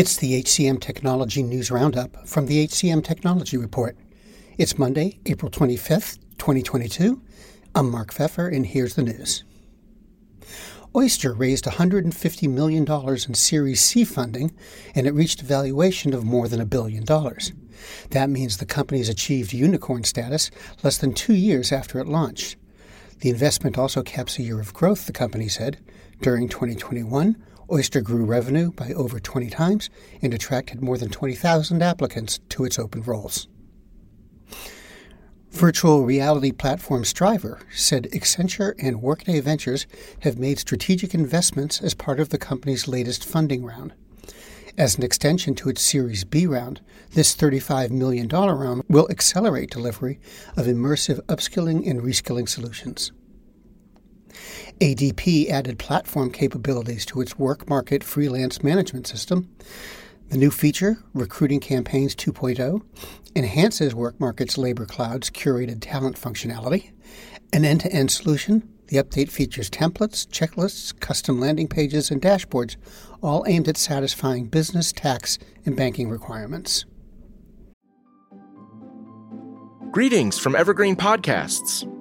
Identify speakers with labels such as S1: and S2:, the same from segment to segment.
S1: It's the HCM Technology News Roundup from the HCM Technology Report. It's Monday, April 25th, 2022. I'm Mark Pfeffer, and here's the news. Oyster raised $150 million in Series C funding, and it reached a valuation of more than a billion dollars. That means the company's achieved unicorn status less than two years after it launched. The investment also caps a year of growth, the company said. During 2021, Oyster grew revenue by over 20 times and attracted more than 20,000 applicants to its open roles. Virtual reality platform Strivr said Accenture and Workday Ventures have made strategic investments as part of the company's latest funding round. As an extension to its Series B round, this $35 million round will accelerate delivery of immersive upskilling and reskilling solutions. ADP added platform capabilities to its WorkMarket freelance management system. The new feature, Recruiting Campaigns 2.0, enhances WorkMarket's Labor Cloud's curated talent functionality. An end to end solution, the update features templates, checklists, custom landing pages, and dashboards, all aimed at satisfying business, tax, and banking requirements.
S2: Greetings from Evergreen Podcasts.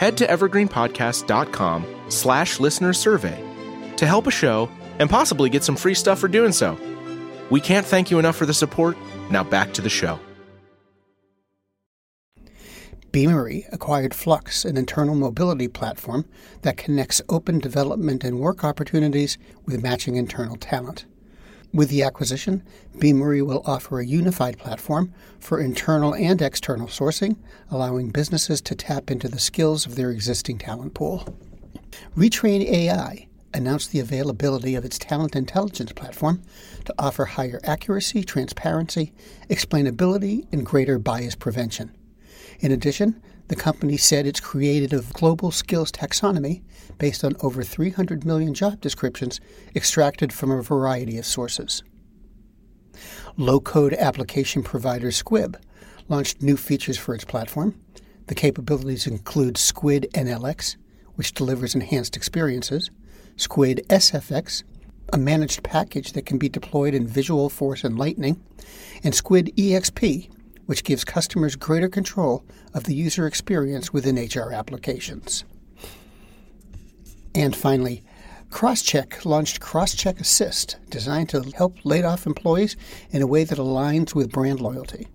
S2: head to evergreenpodcast.com slash listener survey to help a show and possibly get some free stuff for doing so. We can't thank you enough for the support. Now back to the show.
S1: Beamery acquired Flux, an internal mobility platform that connects open development and work opportunities with matching internal talent. With the acquisition, Beamery will offer a unified platform for internal and external sourcing, allowing businesses to tap into the skills of their existing talent pool. Retrain AI announced the availability of its talent intelligence platform to offer higher accuracy, transparency, explainability, and greater bias prevention. In addition, the company said it's created a global skills taxonomy based on over 300 million job descriptions extracted from a variety of sources. Low code application provider Skuid launched new features for its platform. The capabilities include Skuid NLX, which delivers enhanced experiences, Skuid SFX, a managed package that can be deployed in Visualforce and Lightning, and Skuid EXP, which gives customers greater control of the user experience within HR applications. And finally, Crosschq launched Crosschq Assist, designed to help laid off employees in a way that aligns with brand loyalty.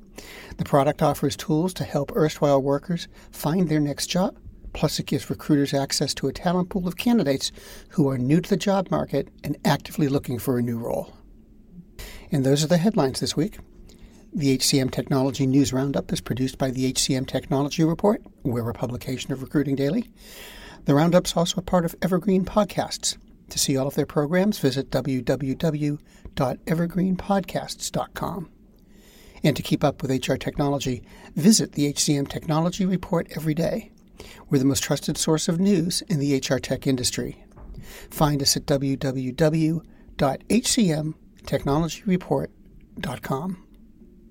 S1: The product offers tools to help erstwhile workers find their next job, plus, it gives recruiters access to a talent pool of candidates who are new to the job market and actively looking for a new role. And those are the headlines this week. The HCM Technology News Roundup is produced by the HCM Technology Report. We're a publication of Recruiting Daily. The Roundup's also a part of Evergreen Podcasts. To see all of their programs, visit www.evergreenpodcasts.com. And to keep up with HR technology, visit the HCM Technology Report every day. We're the most trusted source of news in the HR tech industry. Find us at www.hcmtechnologyreport.com.